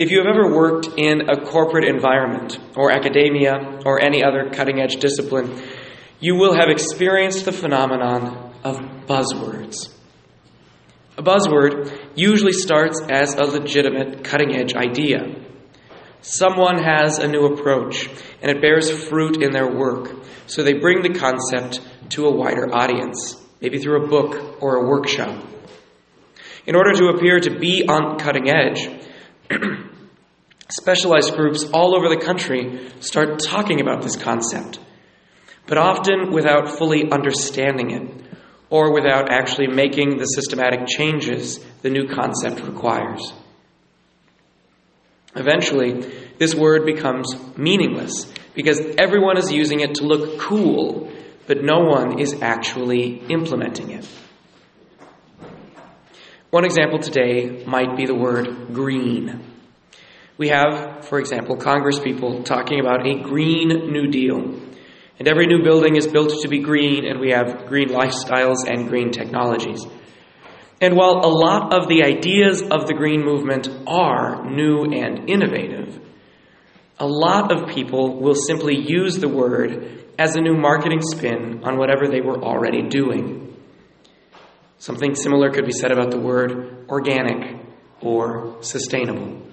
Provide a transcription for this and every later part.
If you have ever worked in a corporate environment, or academia, or any other cutting edge discipline, you will have experienced the phenomenon of buzzwords. A buzzword usually starts as a legitimate cutting edge idea. Someone has a new approach, and it bears fruit in their work, so they bring the concept to a wider audience, maybe through a book or a workshop. In order to appear to be on cutting edge, specialized groups all over the country start talking about this concept, but often without fully understanding it or without actually making the systematic changes the new concept requires. Eventually, this word becomes meaningless because everyone is using it to look cool, but no one is actually implementing it. One example today might be the word green. We have, for example, congresspeople talking about a Green New Deal. And every new building is built to be green, and we have green lifestyles and green technologies. And while a lot of the ideas of the green movement are new and innovative, a lot of people will simply use the word as a new marketing spin on whatever they were already doing. Something similar could be said about the word organic or sustainable.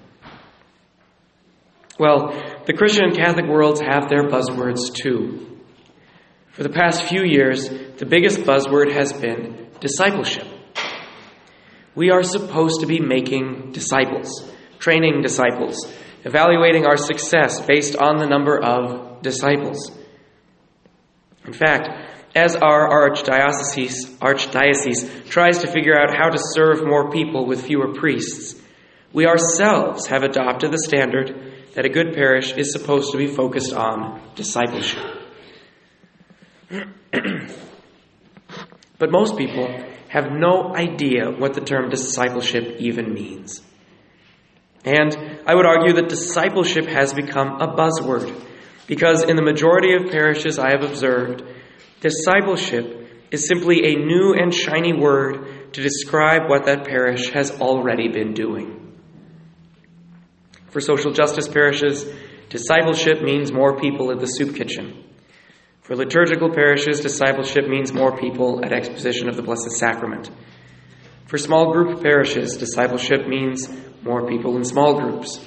Well, the Christian and Catholic worlds have their buzzwords too. For the past few years, the biggest buzzword has been discipleship. We are supposed to be making disciples, training disciples, evaluating our success based on the number of disciples. In fact, as our archdiocese, archdiocese tries to figure out how to serve more people with fewer priests, we ourselves have adopted the standard that a good parish is supposed to be focused on discipleship. but most people have no idea what the term discipleship even means. And I would argue that discipleship has become a buzzword because in the majority of parishes I have observed, discipleship is simply a new and shiny word to describe what that parish has already been doing. For social justice parishes, discipleship means more people at the soup kitchen. For liturgical parishes, discipleship means more people at exposition of the Blessed Sacrament. For small group parishes, discipleship means more people in small groups.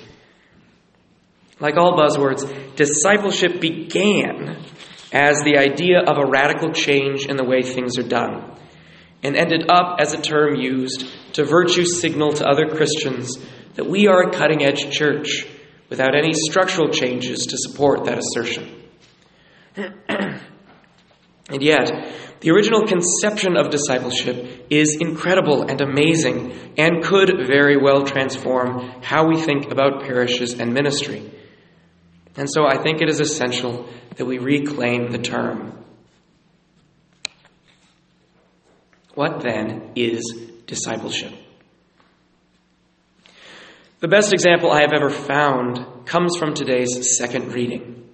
Like all buzzwords, discipleship began as the idea of a radical change in the way things are done and ended up as a term used to virtue signal to other Christians that we are a cutting edge church without any structural changes to support that assertion. and yet, the original conception of discipleship is incredible and amazing and could very well transform how we think about parishes and ministry. And so I think it is essential that we reclaim the term. What then is discipleship? The best example I have ever found comes from today's second reading.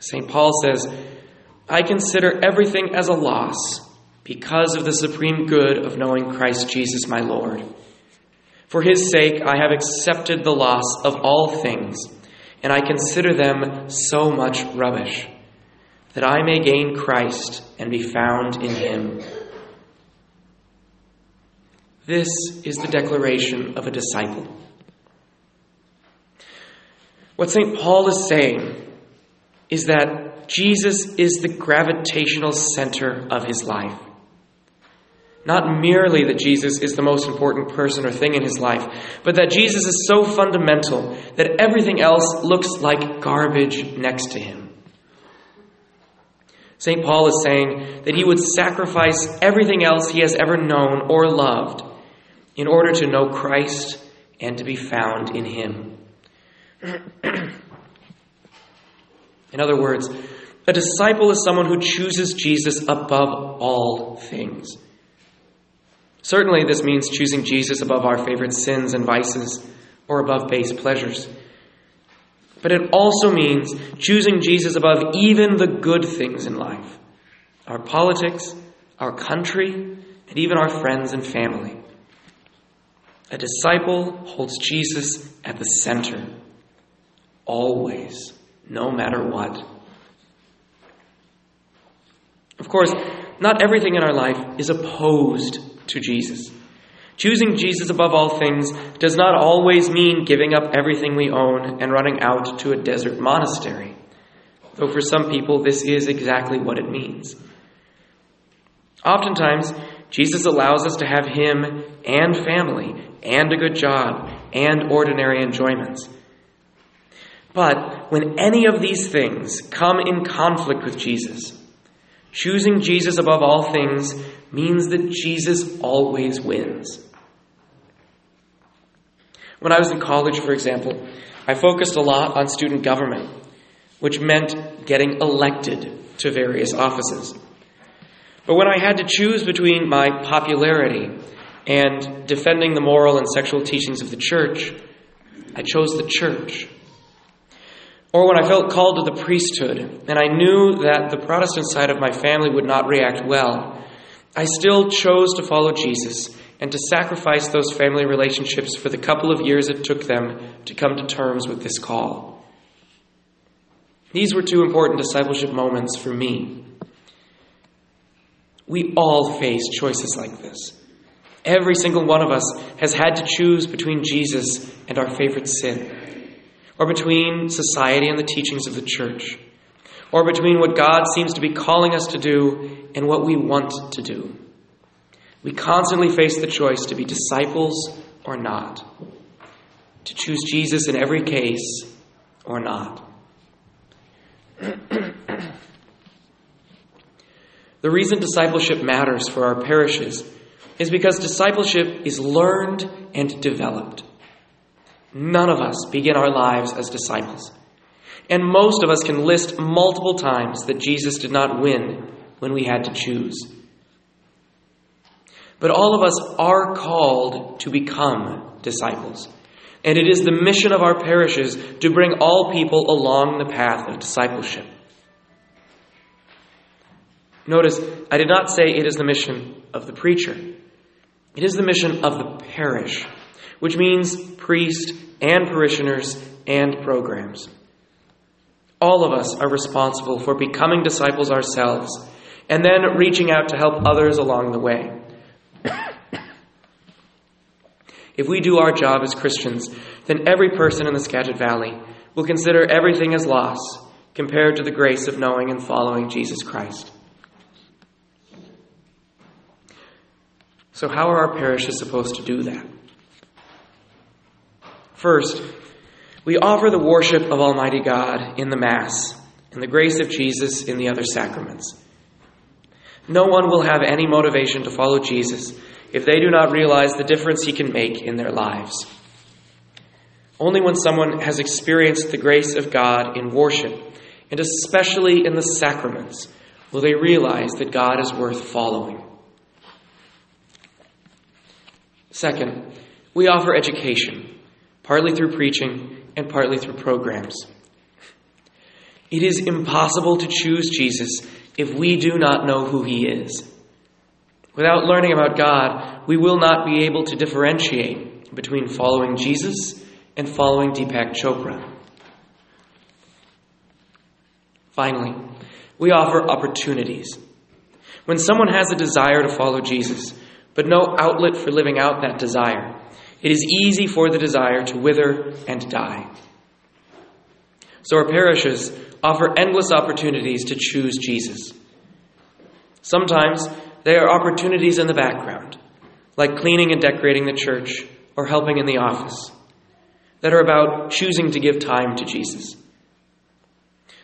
St. Paul says, I consider everything as a loss because of the supreme good of knowing Christ Jesus my Lord. For his sake, I have accepted the loss of all things, and I consider them so much rubbish, that I may gain Christ and be found in him. This is the declaration of a disciple. What St. Paul is saying is that Jesus is the gravitational center of his life. Not merely that Jesus is the most important person or thing in his life, but that Jesus is so fundamental that everything else looks like garbage next to him. St. Paul is saying that he would sacrifice everything else he has ever known or loved in order to know Christ and to be found in him. In other words, a disciple is someone who chooses Jesus above all things. Certainly, this means choosing Jesus above our favorite sins and vices or above base pleasures. But it also means choosing Jesus above even the good things in life our politics, our country, and even our friends and family. A disciple holds Jesus at the center, always, no matter what. Of course, not everything in our life is opposed to Jesus. Choosing Jesus above all things does not always mean giving up everything we own and running out to a desert monastery, though for some people this is exactly what it means. Oftentimes, Jesus allows us to have Him and family and a good job and ordinary enjoyments. But when any of these things come in conflict with Jesus, choosing Jesus above all things means that Jesus always wins. When I was in college, for example, I focused a lot on student government, which meant getting elected to various offices. But when I had to choose between my popularity and defending the moral and sexual teachings of the church, I chose the church. Or when I felt called to the priesthood and I knew that the Protestant side of my family would not react well, I still chose to follow Jesus and to sacrifice those family relationships for the couple of years it took them to come to terms with this call. These were two important discipleship moments for me. We all face choices like this. Every single one of us has had to choose between Jesus and our favorite sin, or between society and the teachings of the church, or between what God seems to be calling us to do and what we want to do. We constantly face the choice to be disciples or not, to choose Jesus in every case or not. the reason discipleship matters for our parishes is because discipleship is learned and developed. None of us begin our lives as disciples. And most of us can list multiple times that Jesus did not win when we had to choose. But all of us are called to become disciples. And it is the mission of our parishes to bring all people along the path of discipleship. Notice, I did not say it is the mission of the preacher. It is the mission of the parish, which means priest and parishioners and programs. All of us are responsible for becoming disciples ourselves and then reaching out to help others along the way. If we do our job as Christians, then every person in the Skagit Valley will consider everything as loss compared to the grace of knowing and following Jesus Christ. So, how are our parishes supposed to do that? First, we offer the worship of Almighty God in the Mass and the grace of Jesus in the other sacraments. No one will have any motivation to follow Jesus if they do not realize the difference he can make in their lives. Only when someone has experienced the grace of God in worship, and especially in the sacraments, will they realize that God is worth following. Second, we offer education, partly through preaching and partly through programs. It is impossible to choose Jesus if we do not know who he is. Without learning about God, we will not be able to differentiate between following Jesus and following Deepak Chopra. Finally, we offer opportunities. When someone has a desire to follow Jesus, but no outlet for living out that desire, it is easy for the desire to wither and die. So our parishes offer endless opportunities to choose Jesus. Sometimes they are opportunities in the background, like cleaning and decorating the church or helping in the office, that are about choosing to give time to Jesus.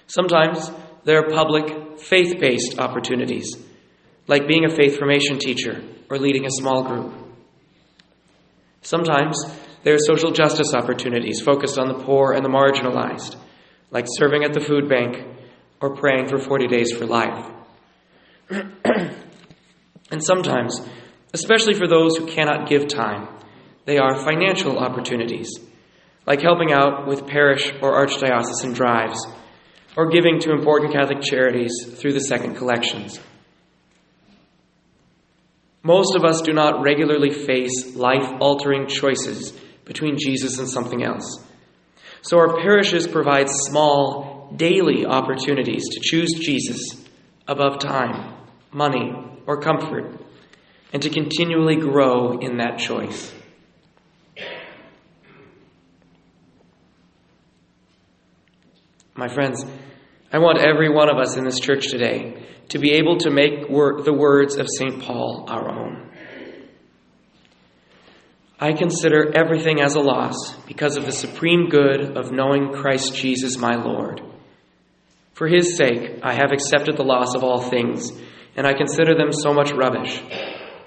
Sometimes there are public, faith based opportunities, like being a faith formation teacher or leading a small group. Sometimes there are social justice opportunities focused on the poor and the marginalized, like serving at the food bank or praying for 40 days for life. And sometimes, especially for those who cannot give time, they are financial opportunities, like helping out with parish or archdiocesan drives, or giving to important Catholic charities through the second collections. Most of us do not regularly face life altering choices between Jesus and something else. So our parishes provide small, daily opportunities to choose Jesus above time, money, or comfort, and to continually grow in that choice. My friends, I want every one of us in this church today to be able to make wor- the words of St. Paul our own. I consider everything as a loss because of the supreme good of knowing Christ Jesus my Lord. For his sake, I have accepted the loss of all things, and I consider them so much rubbish,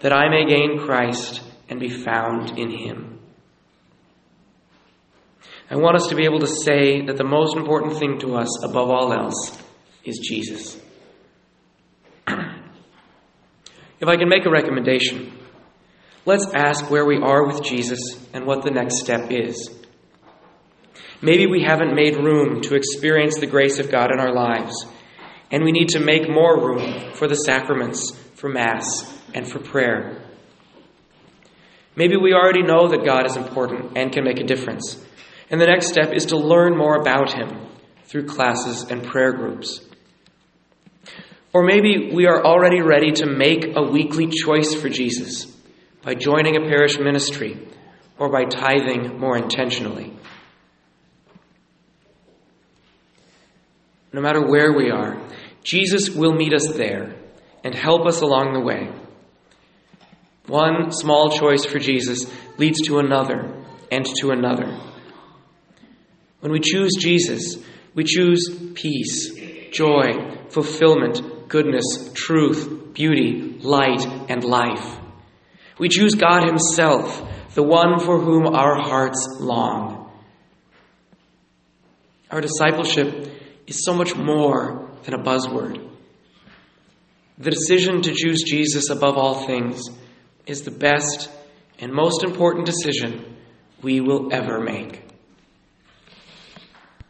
that I may gain Christ and be found in him. I want us to be able to say that the most important thing to us above all else is Jesus. if I can make a recommendation, let's ask where we are with Jesus and what the next step is. Maybe we haven't made room to experience the grace of God in our lives, and we need to make more room for the sacraments, for Mass, and for prayer. Maybe we already know that God is important and can make a difference, and the next step is to learn more about Him through classes and prayer groups. Or maybe we are already ready to make a weekly choice for Jesus by joining a parish ministry or by tithing more intentionally. No matter where we are, Jesus will meet us there and help us along the way. One small choice for Jesus leads to another and to another. When we choose Jesus, we choose peace, joy, fulfillment, goodness, truth, beauty, light, and life. We choose God Himself, the one for whom our hearts long. Our discipleship is so much more than a buzzword. The decision to choose Jesus above all things is the best and most important decision we will ever make.